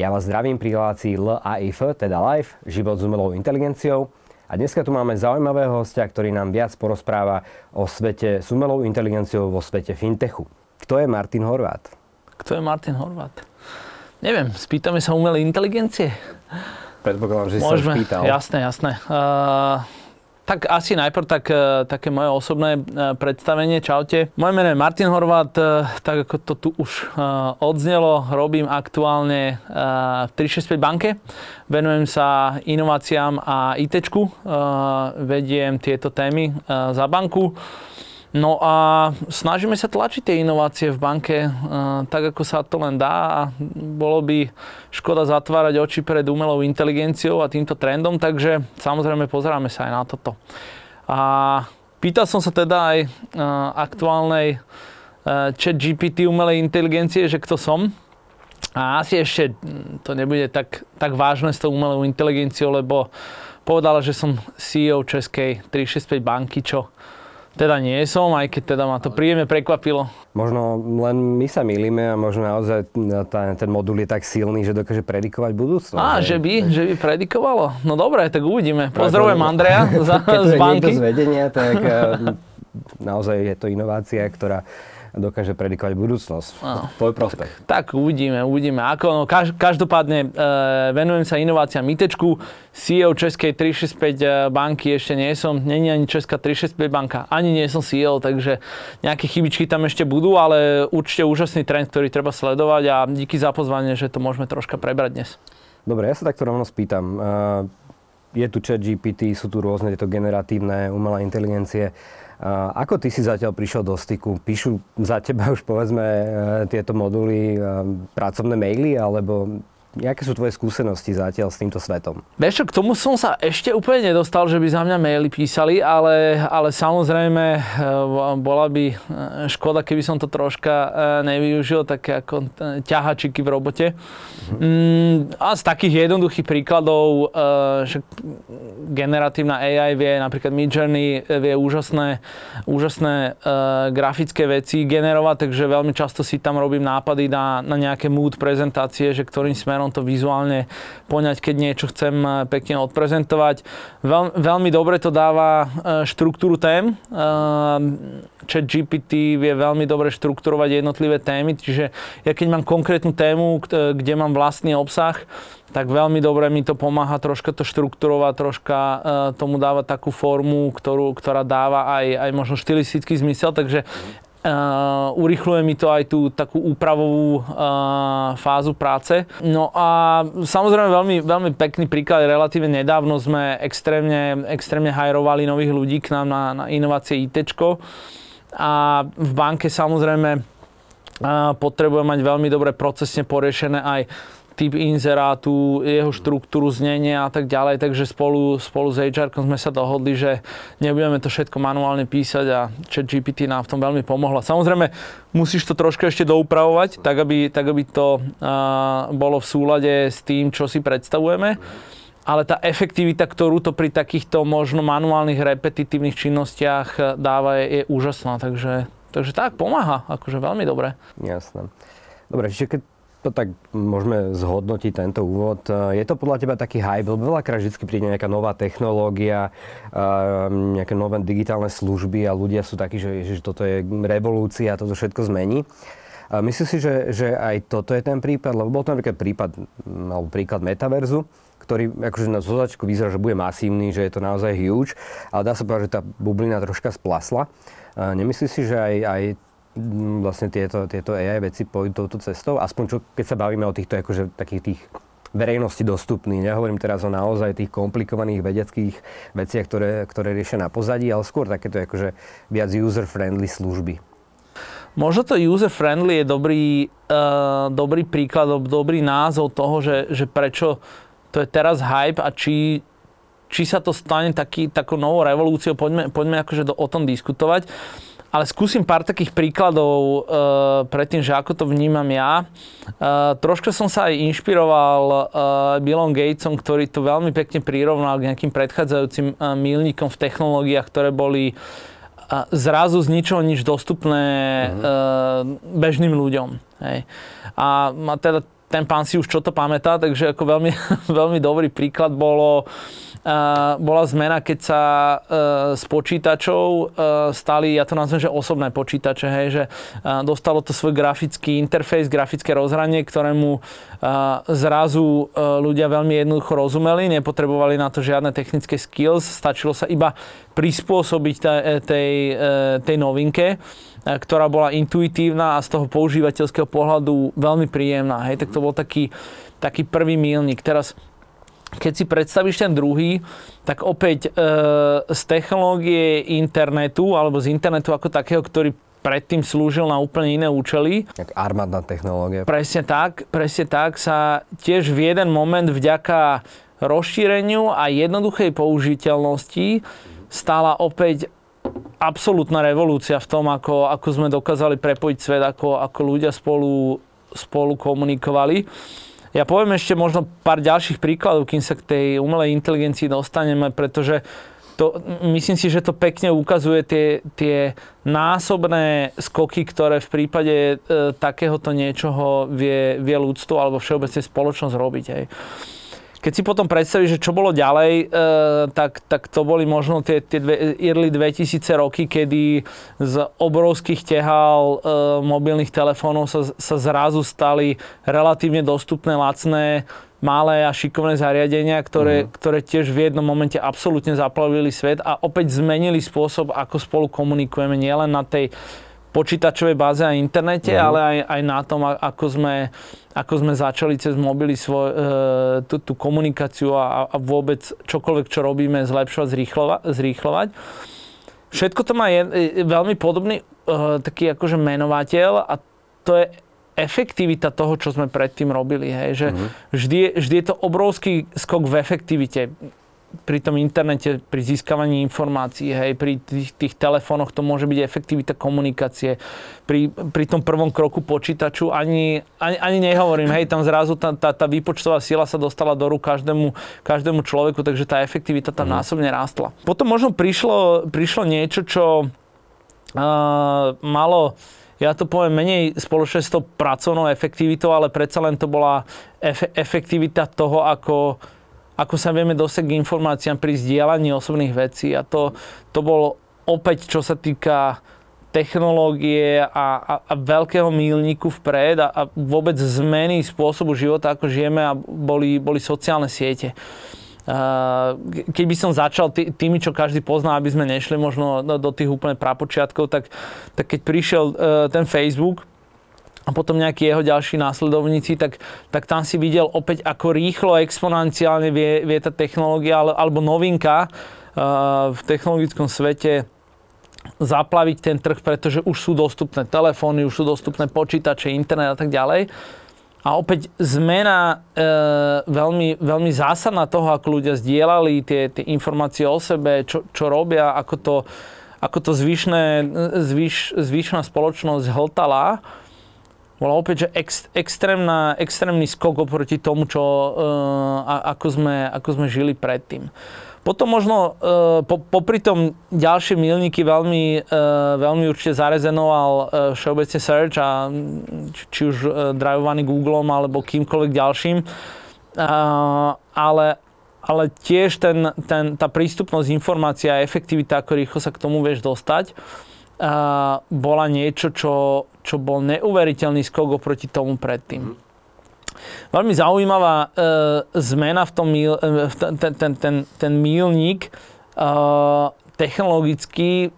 Ja vás zdravím pri relácii LAIF, teda Live, život s umelou inteligenciou. A dneska tu máme zaujímavého hostia, ktorý nám viac porozpráva o svete s umelou inteligenciou vo svete fintechu. Kto je Martin Horvát? Kto je Martin Horvát? Neviem, spýtame sa umelej inteligencie. Predpokladám, že si sa pýtal. Jasné, jasné. Uh, tak asi najprv tak, e, také moje osobné e, predstavenie. Čaute. Moje meno je Martin Horvát, e, tak ako to tu už odznelo, robím aktuálne v 365 banke. Venujem sa inováciám a IT. Vediem tieto témy za banku. No a snažíme sa tlačiť tie inovácie v banke uh, tak, ako sa to len dá a bolo by škoda zatvárať oči pred umelou inteligenciou a týmto trendom, takže samozrejme pozeráme sa aj na toto. A pýtal som sa teda aj uh, aktuálnej uh, chat GPT umelej inteligencie, že kto som. A asi ešte to nebude tak, tak vážne s tou umelou inteligenciou, lebo povedala, že som CEO Českej 365 banky, čo teda nie som, aj keď teda ma to príjemne prekvapilo. Možno len my sa milíme a možno naozaj tá, ten modul je tak silný, že dokáže predikovať budúcnosť. Á, že by, že by predikovalo? No dobre, tak uvidíme. Pozdravujem Andreja za, z banky. Keď to z vedenia, tak eh, naozaj je to inovácia, ktorá dokáže predikovať budúcnosť. No, Tvoj prospech. Tak, tak uvidíme, uvidíme. Ako, no, každopádne e, venujem sa inováciám ITčku. CEO Českej 365 e, banky ešte nie som. Není ani Česká 365 banka. Ani nie som CEO, takže nejaké chybičky tam ešte budú, ale určite úžasný trend, ktorý treba sledovať a díky za pozvanie, že to môžeme troška prebrať dnes. Dobre, ja sa takto rovno spýtam. E, je tu chat GPT, sú tu rôzne tieto generatívne umelé inteligencie. Ako ty si zatiaľ prišiel do styku? Píšu za teba už povedzme e, tieto moduly e, pracovné maily, alebo Aké sú tvoje skúsenosti zatiaľ s týmto svetom? Vieš k tomu som sa ešte úplne nedostal, že by za mňa maily písali, ale, ale samozrejme e, bola by škoda, keby som to troška nevyužil, také ako ťahačiky v robote. Mm, a z takých jednoduchých príkladov, že generatívna AI vie, napríklad Midjourney vie úžasné, úžasné grafické veci generovať, takže veľmi často si tam robím nápady na, na nejaké mood prezentácie, že ktorým smerom to vizuálne poňať, keď niečo chcem pekne odprezentovať. Veľ, veľmi dobre to dáva štruktúru tém. Chat GPT vie veľmi dobre štrukturovať jednotlivé témy, čiže ja keď mám konkrétnu tému, kde mám vlastný obsah, tak veľmi dobre mi to pomáha troška to štruktúrovať, troška tomu dávať takú formu, ktorú, ktorá dáva aj, aj možno štilistický zmysel, takže Uh, urychluje mi to aj tú takú úpravovú uh, fázu práce. No a samozrejme veľmi, veľmi pekný príklad, relatívne nedávno sme extrémne, extrémne hajrovali nových ľudí k nám na, na inovácie IT. A v banke samozrejme uh, potrebujem mať veľmi dobre procesne poriešené aj typ inzerátu, jeho štruktúru znenia a tak ďalej, takže spolu, spolu s HR sme sa dohodli, že nebudeme to všetko manuálne písať a chat GPT nám v tom veľmi pomohla. Samozrejme, musíš to troška ešte doupravovať, tak aby, tak aby to uh, bolo v súlade s tým, čo si predstavujeme. Ale tá efektivita, ktorú to pri takýchto možno manuálnych repetitívnych činnostiach dáva, je, je úžasná. Takže, takže tak, pomáha, akože veľmi dobre. Jasné. Dobre, čiže keď to tak môžeme zhodnotiť tento úvod. Je to podľa teba taký hype, lebo veľakrát vždy príde nejaká nová technológia, nejaké nové digitálne služby a ľudia sú takí, že, že toto je revolúcia, toto všetko zmení. A myslím si, že, že aj toto je ten prípad, lebo bol to napríklad prípad, alebo príklad metaverzu, ktorý akože na zozačku vyzerá, že bude masívny, že je to naozaj huge, ale dá sa povedať, že tá bublina troška splasla. Nemyslíš si, že aj, aj vlastne tieto, tieto AI veci pôjdu touto cestou? Aspoň čo, keď sa bavíme o týchto akože, takých tých verejnosti dostupných. Nehovorím teraz o naozaj tých komplikovaných vedeckých veciach, ktoré, ktoré riešia na pozadí, ale skôr takéto akože viac user-friendly služby. Možno to user-friendly je dobrý, uh, dobrý príklad, dobrý názov toho, že, že prečo to je teraz hype a či, či sa to stane taký, takou novou revolúciou, poďme, poďme akože do, o tom diskutovať. Ale skúsim pár takých príkladov uh, predtým, že ako to vnímam ja. Uh, troška som sa aj inšpiroval uh, Billom Gatesom, ktorý to veľmi pekne prirovnal k nejakým predchádzajúcim uh, milníkom v technológiách, ktoré boli uh, zrazu z ničoho nič dostupné uh, bežným ľuďom. Hej. A, a teda ten pán si už čo to pamätá, takže ako veľmi, veľmi dobrý príklad bolo bola zmena, keď sa e, z počítačov e, stali, ja to nazvem, že osobné počítače, hej, že e, dostalo to svoj grafický interfejs, grafické rozhranie, ktorému zrazu ľudia veľmi jednoducho rozumeli, nepotrebovali na to žiadne technické skills, stačilo sa iba prispôsobiť tej, tej novinke ktorá bola intuitívna a z toho používateľského pohľadu veľmi príjemná. Hej, tak to bol taký, taký prvý milník. Teraz keď si predstavíš ten druhý, tak opäť e, z technológie internetu alebo z internetu ako takého, ktorý predtým slúžil na úplne iné účely. Jak armádna technológia. Presne tak, presne tak sa tiež v jeden moment vďaka rozšíreniu a jednoduchej použiteľnosti stala opäť absolútna revolúcia v tom, ako, ako sme dokázali prepojiť svet, ako, ako ľudia spolu, spolu komunikovali. Ja poviem ešte možno pár ďalších príkladov, kým sa k tej umelej inteligencii dostaneme, pretože to, myslím si, že to pekne ukazuje tie, tie násobné skoky, ktoré v prípade e, takéhoto niečoho vie, vie ľudstvo alebo všeobecne spoločnosť robiť. Hej. Keď si potom predstavíš, že čo bolo ďalej, e, tak, tak to boli možno tie, tie dve, early 2000 roky, kedy z obrovských tehál e, mobilných telefónov sa, sa zrazu stali relatívne dostupné, lacné, malé a šikovné zariadenia, ktoré, mm. ktoré tiež v jednom momente absolútne zaplavili svet a opäť zmenili spôsob, ako spolu komunikujeme, nielen na tej počítačovej báze a internete, mm. ale aj, aj na tom, ako sme, ako sme začali cez mobily svoj, e, tú, tú komunikáciu a, a vôbec čokoľvek, čo robíme, zlepšovať, zrýchlova, zrýchlovať. Všetko to má je, je veľmi podobný e, taký akože menovateľ a to je efektivita toho, čo sme predtým robili. Hej? Že mm. vždy, vždy je to obrovský skok v efektivite pri tom internete, pri získavaní informácií, hej, pri tých, tých telefónoch to môže byť efektivita komunikácie. Pri, pri tom prvom kroku počítaču ani, ani, ani nehovorím, hej, tam zrazu tá, tá, tá výpočtová sila sa dostala do rúk každému, každému človeku, takže tá efektivita tam mm. násobne rástla. Potom možno prišlo, prišlo niečo, čo uh, malo ja to poviem menej spoločne s tou pracovnou efektivitou, ale predsa len to bola efe, efektivita toho, ako ako sa vieme dosať k informáciám pri zdieľaní osobných vecí. A to, to bolo opäť, čo sa týka technológie a, a, a veľkého mílniku vpred a, a vôbec zmeny spôsobu života, ako žijeme a boli, boli sociálne siete. Keď by som začal tými, čo každý pozná, aby sme nešli možno do tých úplne prapočiatkov, tak, tak keď prišiel e, ten Facebook, a potom nejakí jeho ďalší následovníci, tak, tak tam si videl opäť, ako rýchlo, exponenciálne vie, vie tá technológia alebo novinka uh, v technologickom svete zaplaviť ten trh, pretože už sú dostupné telefóny, už sú dostupné počítače, internet a tak ďalej. A opäť zmena e, veľmi, veľmi zásadná toho, ako ľudia zdieľali tie, tie informácie o sebe, čo, čo robia, ako to, ako to zvyšné, zvyš, zvyšná spoločnosť hltala bola opäť, že ex, extrémna, extrémny skok oproti tomu, čo, uh, ako, sme, ako sme žili predtým. Potom možno uh, po, popri tom ďalšie milníky veľmi, uh, veľmi určite zarezenoval uh, všeobecne search a či, či už uh, drivovaný Googlem alebo kýmkoľvek ďalším. Uh, ale, ale tiež ten, ten, tá prístupnosť informácia a efektivita, ako rýchlo sa k tomu vieš dostať, uh, bola niečo, čo, čo bol neuveriteľný skok oproti tomu predtým. Veľmi zaujímavá e, zmena v tom, míl, e, ten, ten, ten, ten mílnik e, technologický,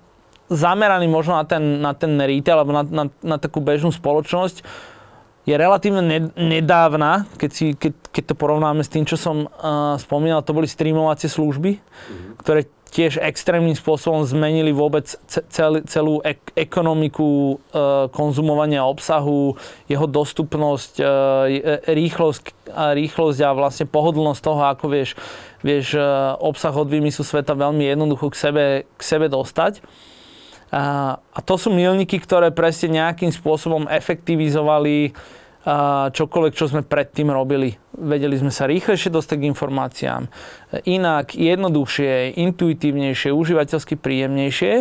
zameraný možno na ten, na ten retail alebo na, na, na takú bežnú spoločnosť, je relatívne nedávna, keď, si, keď, keď to porovnáme s tým, čo som uh, spomínal, to boli streamovacie služby, mm-hmm. ktoré tiež extrémnym spôsobom zmenili vôbec cel, celú ek- ekonomiku e, konzumovania obsahu, jeho dostupnosť, e, rýchlosť, a rýchlosť a vlastne pohodlnosť toho, ako vieš, vieš e, obsah od výmyslu sveta veľmi jednoducho k sebe, k sebe dostať. A, a to sú milníky, ktoré presne nejakým spôsobom efektivizovali čokoľvek, čo sme predtým robili. Vedeli sme sa rýchlejšie dostať k informáciám. Inak, jednoduchšie, intuitívnejšie, užívateľsky príjemnejšie.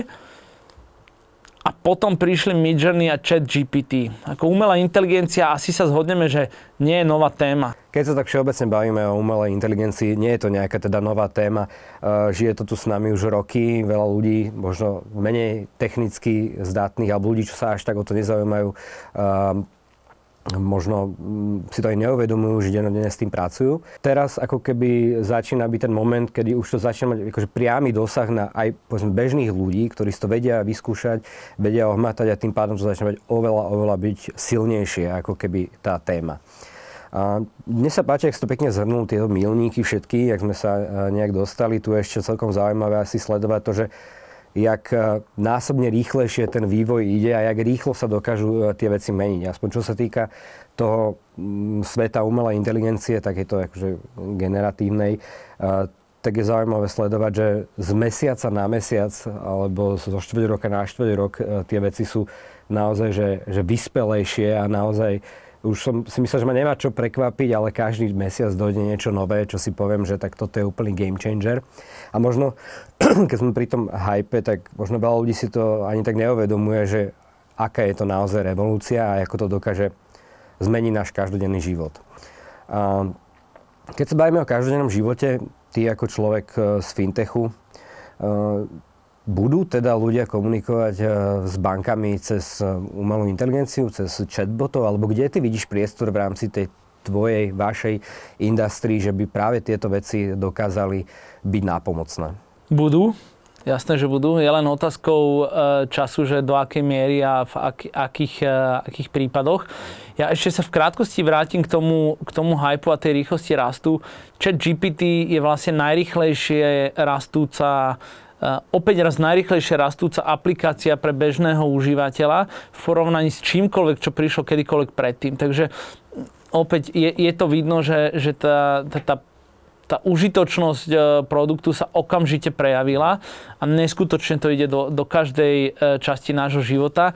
a potom prišli Midjourney a Chat GPT. Ako umelá inteligencia asi sa zhodneme, že nie je nová téma. Keď sa tak všeobecne bavíme o umelej inteligencii, nie je to nejaká teda nová téma. E, žije to tu s nami už roky, veľa ľudí, možno menej technicky zdatných, alebo ľudí, čo sa až tak o to nezaujímajú, e, možno mm, si to aj neuvedomujú, že dennodenne s tým pracujú. Teraz ako keby začína byť ten moment, kedy už to začína mať akože priamy dosah na aj povedzme, bežných ľudí, ktorí si to vedia vyskúšať, vedia ohmatať a tým pádom to začína byť oveľa, oveľa byť silnejšie ako keby tá téma. A mne sa páči, ak si to pekne zhrnul, tieto milníky všetky, ak sme sa nejak dostali, tu ešte celkom zaujímavé asi sledovať to, že jak e, násobne rýchlejšie ten vývoj ide a jak rýchlo sa dokážu e, tie veci meniť. Aspoň čo sa týka toho mm, sveta umelej inteligencie, tak je to akože generatívnej, e, tak je zaujímavé sledovať, že z mesiaca na mesiac alebo zo štvrť roka na štvrť rok tie veci sú naozaj že, že vyspelejšie a naozaj už som si myslel, že ma nemá čo prekvapiť, ale každý mesiac dojde niečo nové, čo si poviem, že tak toto je úplný game changer. A možno, keď sme pri tom hype, tak možno veľa ľudí si to ani tak neuvedomuje, že aká je to naozaj revolúcia a ako to dokáže zmeniť náš každodenný život. A keď sa bavíme o každodennom živote, ty ako človek e, z fintechu, e, budú teda ľudia komunikovať e, s bankami cez umelú inteligenciu, cez chatbotov, alebo kde ty vidíš priestor v rámci tej tvojej, vašej industrii, že by práve tieto veci dokázali byť nápomocné? Budú, Jasné, že budú. Je len otázkou e, času, že do akej miery a v ak, akých, e, akých prípadoch. Ja ešte sa v krátkosti vrátim k tomu, k tomu hypu a tej rýchlosti rastu. Chat GPT je vlastne najrychlejšie rastúca e, opäť raz najrychlejšie rastúca aplikácia pre bežného užívateľa v porovnaní s čímkoľvek, čo prišlo kedykoľvek predtým. Takže opäť je, je to vidno, že, že tá, tá, tá tá užitočnosť e, produktu sa okamžite prejavila a neskutočne to ide do, do každej e, časti nášho života.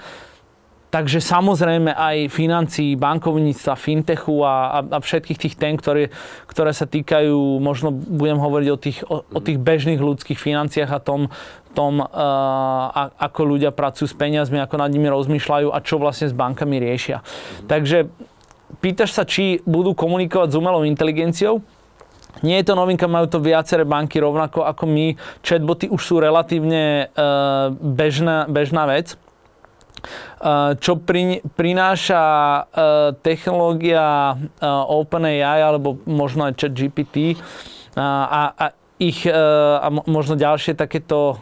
Takže samozrejme aj financií, bankovníctva, fintechu a, a, a všetkých tých tém, ktoré, ktoré sa týkajú, možno budem hovoriť o tých, o, o tých bežných ľudských financiách a tom, tom uh, a, ako ľudia pracujú s peniazmi, ako nad nimi rozmýšľajú a čo vlastne s bankami riešia. Takže pýtaš sa, či budú komunikovať s umelou inteligenciou. Nie je to novinka, majú to viaceré banky rovnako ako my. Chatboty už sú relatívne uh, bežná, bežná vec. Čo pri, prináša uh, technológia uh, OpenAI alebo možno aj ChatGPT uh, a, a ich a možno ďalšie takéto,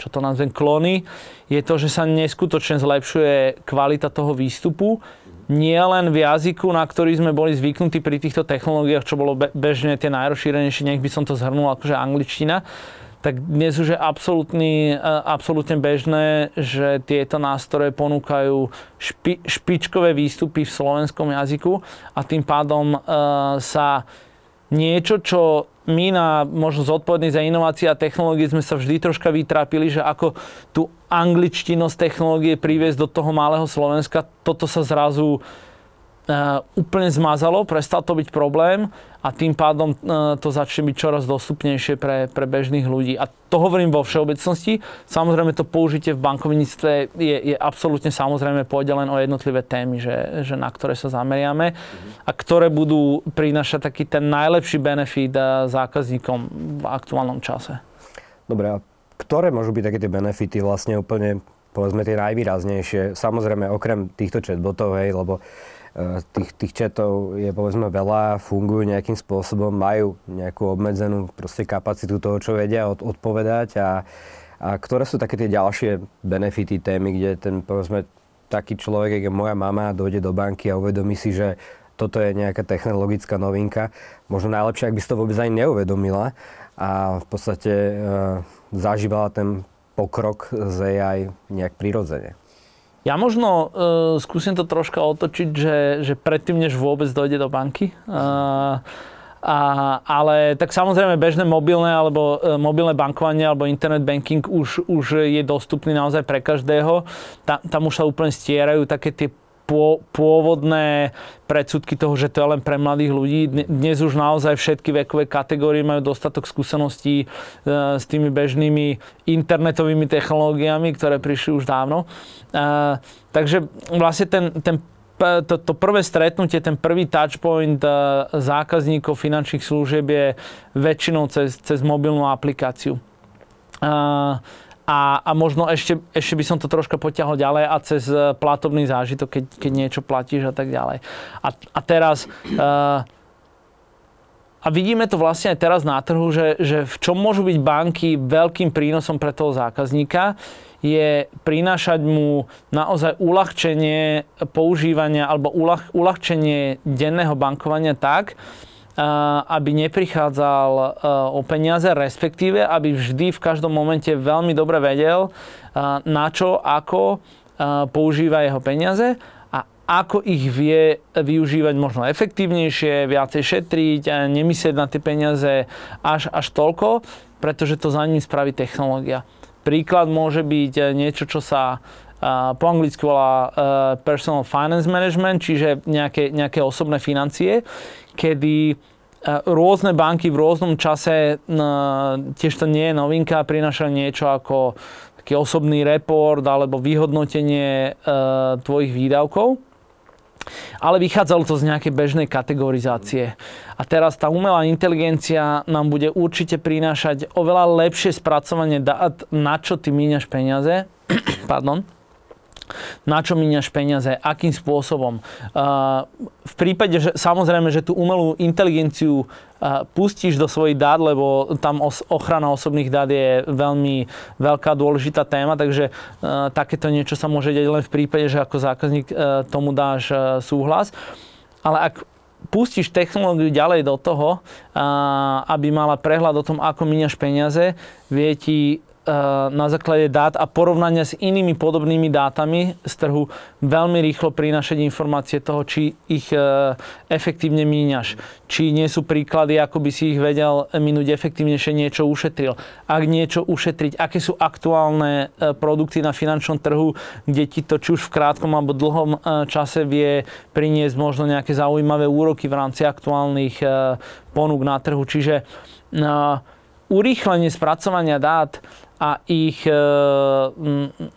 čo to nazvem, klony, je to, že sa neskutočne zlepšuje kvalita toho výstupu nie len v jazyku, na ktorý sme boli zvyknutí pri týchto technológiách, čo bolo bežne tie najrozšírenejšie, nech by som to zhrnul akože angličtina, tak dnes už je absolútne, absolútne bežné, že tieto nástroje ponúkajú špi, špičkové výstupy v slovenskom jazyku a tým pádom uh, sa niečo, čo my na možno zodpovední za inovácie a technológie sme sa vždy troška vytrápili, že ako tú angličtinosť technológie priviesť do toho malého Slovenska, toto sa zrazu uh, úplne zmazalo, prestal to byť problém a tým pádom uh, to začne byť čoraz dostupnejšie pre, pre bežných ľudí. A to hovorím vo všeobecnosti. Samozrejme to použitie v bankovníctve je, je absolútne samozrejme pôjde len o jednotlivé témy, že, že na ktoré sa zameriame a ktoré budú prinašať taký ten najlepší benefit uh, zákazníkom v aktuálnom čase. Dobre, a ktoré môžu byť také tie benefity vlastne úplne povedzme tie najvýraznejšie. Samozrejme, okrem týchto chatbotov, hej, lebo tých, tých chatov je povedzme veľa, fungujú nejakým spôsobom, majú nejakú obmedzenú proste kapacitu toho, čo vedia od, odpovedať a, a ktoré sú také tie ďalšie benefity témy, kde ten povedzme taký človek, ako moja mama, dojde do banky a uvedomí si, že toto je nejaká technologická novinka. Možno najlepšie, ak by si to vôbec ani neuvedomila a v podstate e, zažívala ten pokrok z AI nejak prirodzene. Ja možno uh, skúsim to troška otočiť, že, že predtým, než vôbec dojde do banky. Uh, a, ale tak samozrejme bežné mobilné alebo e, mobilné bankovanie alebo internet banking už, už je dostupný naozaj pre každého. Ta, tam už sa úplne stierajú také tie pôvodné predsudky toho, že to je len pre mladých ľudí. Dnes už naozaj všetky vekové kategórie majú dostatok skúseností e, s tými bežnými internetovými technológiami, ktoré prišli už dávno. E, takže vlastne ten, ten to, to prvé stretnutie, ten prvý touchpoint e, zákazníkov finančných služieb je väčšinou cez, cez mobilnú aplikáciu. A, a možno ešte, ešte by som to troška potiahol ďalej a cez e, platobný zážitok, keď, keď niečo platíš a tak ďalej. A, a teraz... Uh, a vidíme to vlastne aj teraz na trhu, že, že v čom môžu byť banky veľkým prínosom pre toho zákazníka, je prinášať mu naozaj uľahčenie používania alebo uľah, uľahčenie denného bankovania tak, aby neprichádzal e, o peniaze, respektíve aby vždy v každom momente veľmi dobre vedel, e, na čo, ako používa jeho peniaze a ako ich vie využívať možno efektívnejšie, viacej šetriť a nemyslieť na tie peniaze až, až toľko, pretože to za ním spraví technológia. Príklad môže byť niečo, čo sa po anglicky volá personal finance management, čiže nejaké, nejaké osobné financie, kedy rôzne banky v rôznom čase, tiež to nie je novinka, prinášajú niečo ako taký osobný report alebo vyhodnotenie e, tvojich výdavkov. Ale vychádzalo to z nejakej bežnej kategorizácie. A teraz tá umelá inteligencia nám bude určite prinášať oveľa lepšie spracovanie dát, na čo ty míňaš peniaze. Pardon na čo míňaš peniaze, akým spôsobom. V prípade, že samozrejme, že tú umelú inteligenciu pustíš do svojich dát, lebo tam ochrana osobných dát je veľmi veľká dôležitá téma, takže takéto niečo sa môže deť len v prípade, že ako zákazník tomu dáš súhlas. Ale ak pustíš technológiu ďalej do toho, aby mala prehľad o tom, ako míňaš peniaze, vie ti na základe dát a porovnania s inými podobnými dátami z trhu veľmi rýchlo prinášať informácie toho, či ich eh, efektívne míňaš. Či nie sú príklady, ako by si ich vedel minúť efektívnejšie, niečo ušetril. Ak niečo ušetriť, aké sú aktuálne eh, produkty na finančnom trhu, kde ti to či už v krátkom alebo dlhom čase vie priniesť možno nejaké zaujímavé úroky v rámci aktuálnych ponúk na trhu. Čiže urýchlenie spracovania dát a ich, e,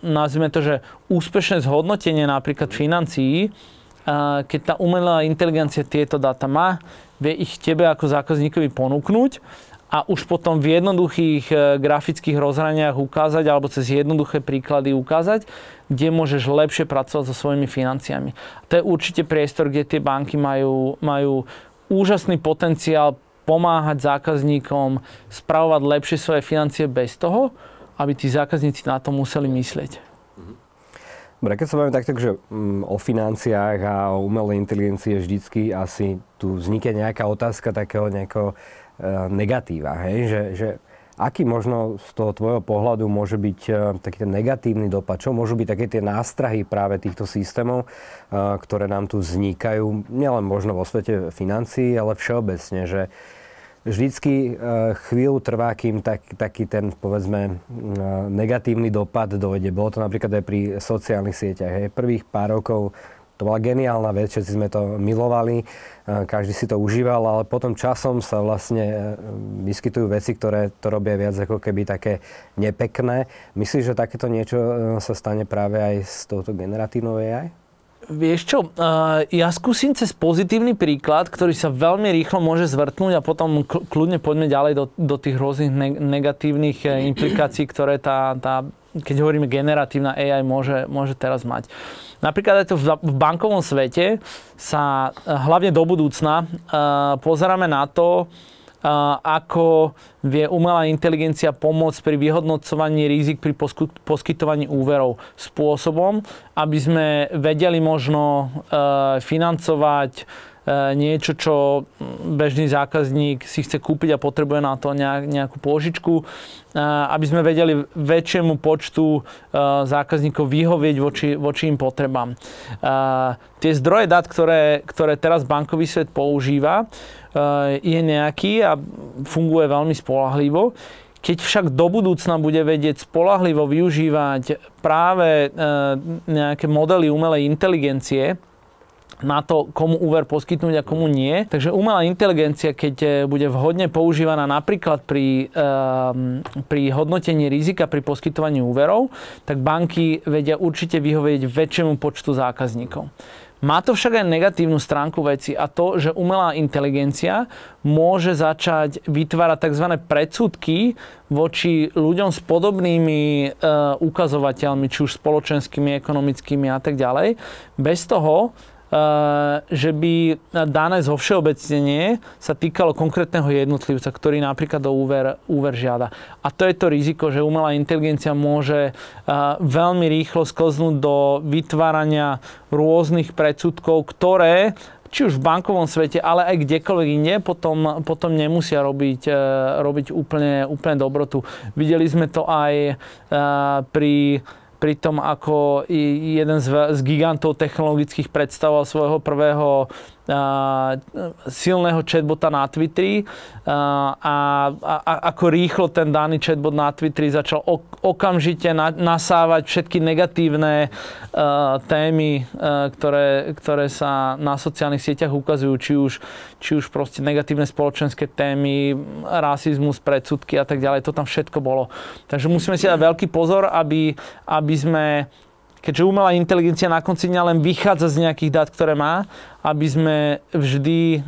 nazvime to, že úspešné zhodnotenie napríklad financií, e, keď tá umelá inteligencia tieto dáta má, vie ich tebe ako zákazníkovi ponúknuť a už potom v jednoduchých e, grafických rozhraniach ukázať alebo cez jednoduché príklady ukázať, kde môžeš lepšie pracovať so svojimi financiami. To je určite priestor, kde tie banky majú, majú úžasný potenciál pomáhať zákazníkom spravovať lepšie svoje financie bez toho, aby tí zákazníci na to museli myslieť. Dobre, keď sa bavíme takto, že mm, o financiách a o umelej inteligencii vždycky asi tu vznikne nejaká otázka takého nejakého e, negatíva, hej? Že, že aký možno z toho tvojho pohľadu môže byť e, taký ten negatívny dopad? Čo môžu byť také tie nástrahy práve týchto systémov, e, ktoré nám tu vznikajú, nielen možno vo svete financií, ale všeobecne, že vždycky e, chvíľu trvá, kým tak, taký ten, povedzme, e, negatívny dopad dojde. Bolo to napríklad aj pri sociálnych sieťach. Hej. Prvých pár rokov to bola geniálna vec, všetci sme to milovali, e, každý si to užíval, ale potom časom sa vlastne vyskytujú veci, ktoré to robia viac ako keby také nepekné. Myslíš, že takéto niečo sa stane práve aj s touto generatívnou AI? Vieš čo, ja skúsim cez pozitívny príklad, ktorý sa veľmi rýchlo môže zvrtnúť a potom kľudne poďme ďalej do, do tých rôznych negatívnych e, implikácií, ktoré tá, tá, keď hovoríme generatívna AI, môže, môže teraz mať. Napríklad aj to v bankovom svete sa e, hlavne do budúcna e, pozeráme na to, ako vie umelá inteligencia pomôcť pri vyhodnocovaní rizik pri poskytovaní úverov spôsobom, aby sme vedeli možno e, financovať E, niečo, čo bežný zákazník si chce kúpiť a potrebuje na to nejakú pôžičku, e, aby sme vedeli väčšiemu počtu zákazníkov vyhovieť voči, voči im potrebám. Tie zdroje dát, ktoré, ktoré teraz bankový svet používa, je nejaký a funguje veľmi spolahlivo Keď však do budúcna bude vedieť spolahlivo využívať práve e, nejaké modely umelej inteligencie, na to, komu úver poskytnúť a komu nie. Takže umelá inteligencia, keď e, bude vhodne používaná napríklad pri, um, pri hodnotení rizika pri poskytovaní úverov, tak banky vedia určite vyhovieť väčšiemu počtu zákazníkov. Má to však aj negatívnu stránku veci a to, že umelá inteligencia môže začať vytvárať tzv. predsudky voči ľuďom s podobnými e, ukazovateľmi, či už spoločenskými, ekonomickými a tak ďalej, bez toho, že by dané zo všeobecnenie sa týkalo konkrétneho jednotlivca, ktorý napríklad do úver, úver žiada. A to je to riziko, že umelá inteligencia môže eh, veľmi rýchlo sklznúť do vytvárania rôznych predsudkov, ktoré či už v bankovom svete, ale aj kdekoľvek inde, potom, potom nemusia robiť, eh, robiť úplne, úplne dobrotu. Videli sme to aj pri pri tom, ako jeden z, gigantov technologických predstavoval svojho prvého silného chatbota na Twitteri a, a, a ako rýchlo ten daný chatbot na Twitteri začal ok, okamžite na, nasávať všetky negatívne uh, témy, uh, ktoré, ktoré sa na sociálnych sieťach ukazujú, či už, či už proste negatívne spoločenské témy, rasizmus, predsudky a tak ďalej. To tam všetko bolo. Takže musíme si dať veľký pozor, aby, aby sme keďže umelá inteligencia na konci dňa len vychádza z nejakých dát, ktoré má, aby sme vždy e,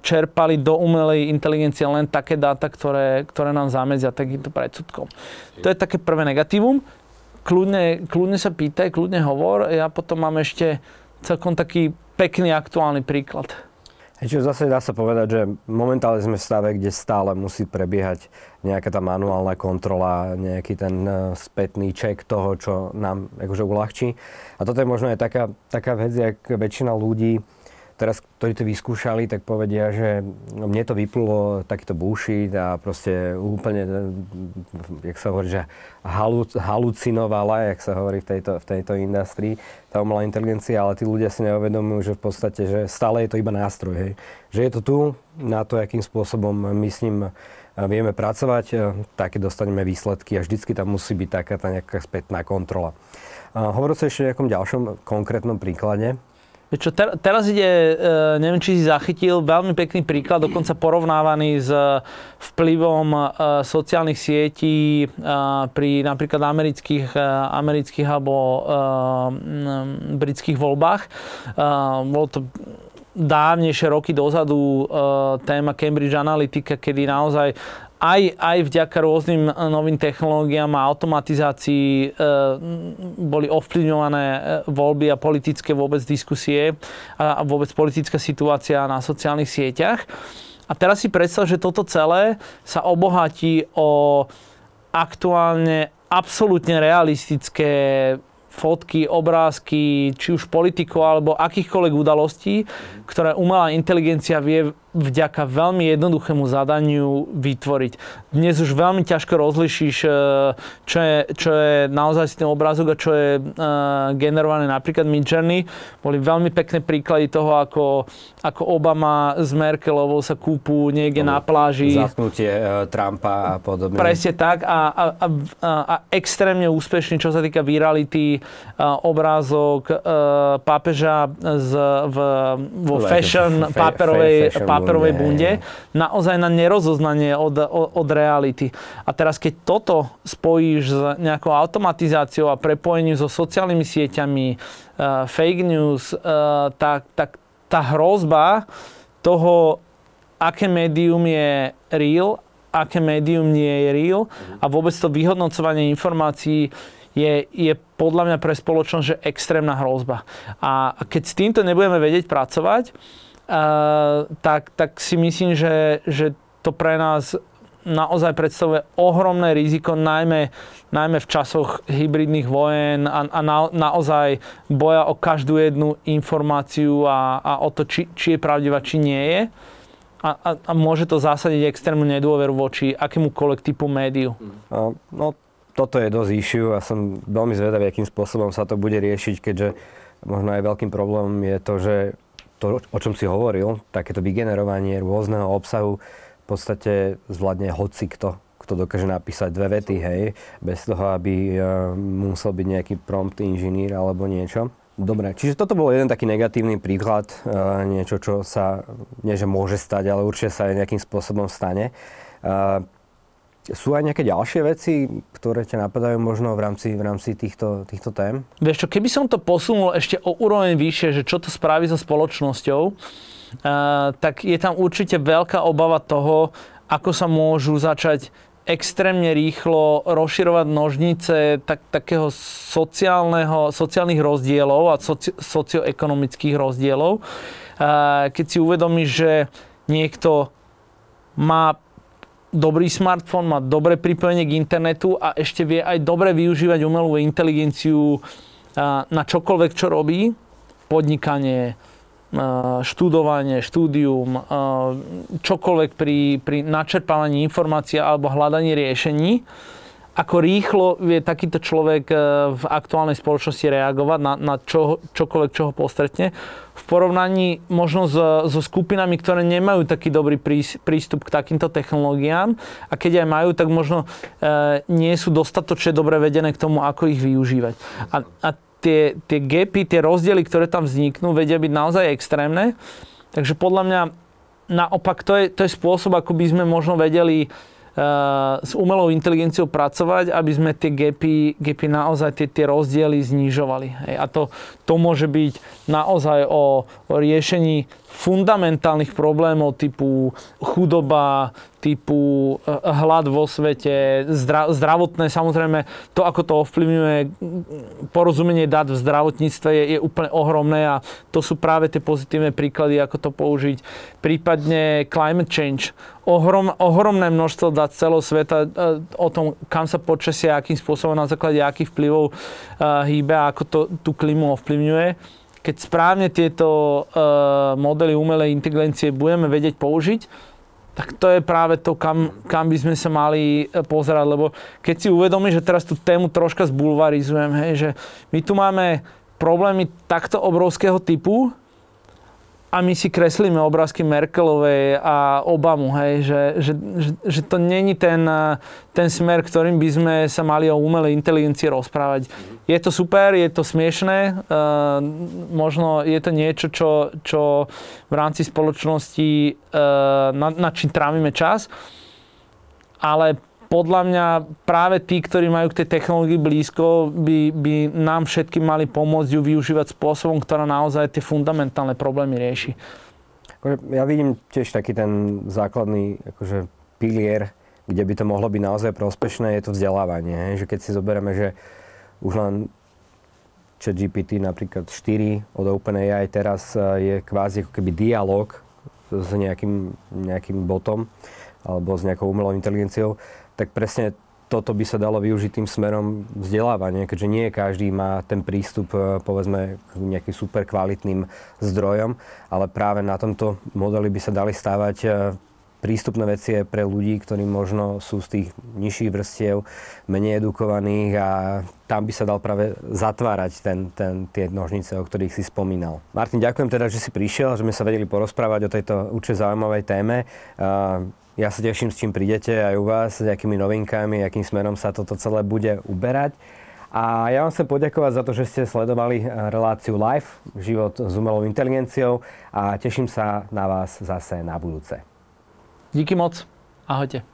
čerpali do umelej inteligencie len také dáta, ktoré, ktoré nám zamedzia takýmto predsudkom. To je také prvé negatívum. Kľudne, kľudne sa pýtaj, kľudne hovor. Ja potom mám ešte celkom taký pekný aktuálny príklad. Čiže zase dá sa povedať, že momentálne sme v stave, kde stále musí prebiehať nejaká tá manuálna kontrola, nejaký ten e, spätný ček toho, čo nám akože uľahčí. A toto je možno aj taká, taká vec, jak väčšina ľudí teraz, ktorí to vyskúšali, tak povedia, že no, mne to vyplulo takýto bullshit a proste úplne, jak sa hovorí, že halu, halucinovala, jak sa hovorí v tejto, v tejto industrii, tá umelá inteligencia, ale tí ľudia si neuvedomujú, že v podstate, že stále je to iba nástroj, hej. Že je to tu na to, akým spôsobom my s ním vieme pracovať, také dostaneme výsledky a vždycky tam musí byť taká tá nejaká spätná kontrola. Hovorím sa ešte o nejakom ďalšom konkrétnom príklade. Čo, ter, teraz ide, e, neviem, či si zachytil, veľmi pekný príklad, dokonca porovnávaný s vplyvom e, sociálnych sietí e, pri napríklad amerických, amerických alebo britských voľbách. Bolo to dávnejšie roky dozadu téma Cambridge Analytica, kedy naozaj aj, aj vďaka rôznym eh, novým technológiám a automatizácii e, boli ovplyvňované eh, voľby a politické vôbec diskusie a, vôbec politická situácia na sociálnych sieťach. A teraz si predstav, že toto celé sa obohatí o aktuálne absolútne realistické fotky, obrázky, či už politikov alebo akýchkoľvek udalostí, ktoré umelá inteligencia vie vďaka veľmi jednoduchému zadaniu vytvoriť. Dnes už veľmi ťažko rozlišíš, e, čo je, čo je naozaj ten obrázok a čo je e, generované napríklad Midjourney. Boli veľmi pekné príklady toho, ako, ako Obama s Merkelovou sa kúpu niekde no, na pláži. Zatknutie e, Trumpa a podobne. Presne tak a, a, a, a extrémne úspešný, čo sa týka virality, obrázok pápeža z, v, vo fashion, paperovej, fashion paperovej bunde, naozaj na nerozoznanie od, od, reality. A teraz keď toto spojíš s nejakou automatizáciou a prepojením so sociálnymi sieťami, uh, fake news, uh, tak, tak tá hrozba toho, aké médium je real, aké médium nie je real a vôbec to vyhodnocovanie informácií je, je podľa mňa pre spoločnosť že extrémna hrozba. A keď s týmto nebudeme vedieť pracovať, tak, tak si myslím, že, že to pre nás naozaj predstavuje ohromné riziko, najmä, najmä v časoch hybridných vojen a, a na, naozaj boja o každú jednu informáciu a, a o to, či, či je pravdivá, či nie je. A, a, a môže to zasadiť extrémnu nedôveru voči akémukoľvek typu médiu. No, toto je dosť issue a som veľmi zvedavý, akým spôsobom sa to bude riešiť, keďže možno aj veľkým problémom je to, že to, o čom si hovoril, takéto vygenerovanie rôzneho obsahu v podstate zvládne hoci kto, kto to dokáže napísať dve vety, hej, bez toho, aby uh, musel byť nejaký prompt inžinír alebo niečo. Dobre, čiže toto bol jeden taký negatívny príklad, uh, niečo, čo sa, nie že môže stať, ale určite sa aj nejakým spôsobom stane. Sú aj nejaké ďalšie veci, ktoré ťa napadajú možno v rámci, v rámci týchto, týchto tém? Vieš čo, keby som to posunul ešte o úroveň vyššie, že čo to spraví so spoločnosťou, uh, tak je tam určite veľká obava toho, ako sa môžu začať extrémne rýchlo rozširovať nožnice tak, takého sociálneho, sociálnych rozdielov a soci, socioekonomických rozdielov. Uh, keď si uvedomíš, že niekto má dobrý smartfón, má dobré pripojenie k internetu a ešte vie aj dobre využívať umelú inteligenciu na čokoľvek, čo robí. Podnikanie, študovanie, štúdium, čokoľvek pri, pri načerpávaní informácií alebo hľadaní riešení ako rýchlo vie takýto človek e, v aktuálnej spoločnosti reagovať na, na čo, čokoľvek, čo ho postretne. V porovnaní možno so, so skupinami, ktoré nemajú taký dobrý prístup k takýmto technológiám a keď aj majú, tak možno e, nie sú dostatočne dobre vedené k tomu, ako ich využívať. A, a tie, tie gapy, tie rozdiely, ktoré tam vzniknú, vedia byť naozaj extrémne. Takže podľa mňa naopak to je, to je spôsob, ako by sme možno vedeli s umelou inteligenciou pracovať, aby sme tie gapy, gapy naozaj tie, tie rozdiely znižovali. Hej. A to, to môže byť naozaj o, o riešení fundamentálnych problémov typu chudoba, typu eh, hlad vo svete, zdra, zdravotné, samozrejme to, ako to ovplyvňuje porozumenie dát v zdravotníctve je, je úplne ohromné a to sú práve tie pozitívne príklady, ako to použiť. Prípadne climate change. Ohrom, ohromné množstvo dát celého sveta eh, o tom, kam sa počasie, akým spôsobom, na základe akých vplyvov hýbe a ako to tú klimu ovplyvňuje keď správne tieto uh, modely umelej inteligencie budeme vedieť použiť, tak to je práve to, kam, kam by sme sa mali e, pozerať, lebo keď si uvedomíš, že teraz tú tému troška zbulvarizujem, hej, že my tu máme problémy takto obrovského typu, a my si kreslíme obrázky Merkelovej a Obamu, hej, že, že, že, že to není ten, ten smer, ktorým by sme sa mali o umelej inteligencii rozprávať. Je to super, je to smiešné, uh, možno je to niečo, čo, čo v rámci spoločnosti, uh, na, na čím trávime čas, ale podľa mňa práve tí, ktorí majú k tej technológii blízko, by, by nám všetkým mali pomôcť ju využívať spôsobom, ktorá naozaj tie fundamentálne problémy rieši. Akože ja vidím tiež taký ten základný akože, pilier, kde by to mohlo byť naozaj prospešné, je to vzdelávanie. Že keď si zoberieme, že už len ChatGPT napríklad 4 od OpenAI teraz e, je kvázi ako keby dialog s nejakým, nejakým botom alebo s nejakou umelou inteligenciou, tak presne toto by sa dalo využiť tým smerom vzdelávania, keďže nie každý má ten prístup, e, povedzme, k nejakým super kvalitným zdrojom, ale práve na tomto modeli by sa dali stávať e, prístupné veci pre ľudí, ktorí možno sú z tých nižších vrstiev, menej edukovaných a tam by sa dal práve zatvárať ten, ten, tie nožnice, o ktorých si spomínal. Martin, ďakujem teda, že si prišiel, že sme sa vedeli porozprávať o tejto určite zaujímavej téme. Ja sa teším, s čím prídete aj u vás, s nejakými novinkami, akým smerom sa toto celé bude uberať. A ja vám chcem poďakovať za to, že ste sledovali eh, reláciu live, život s umelou inteligenciou a teším sa na vás zase na budúce. Díky moc. Ahojte.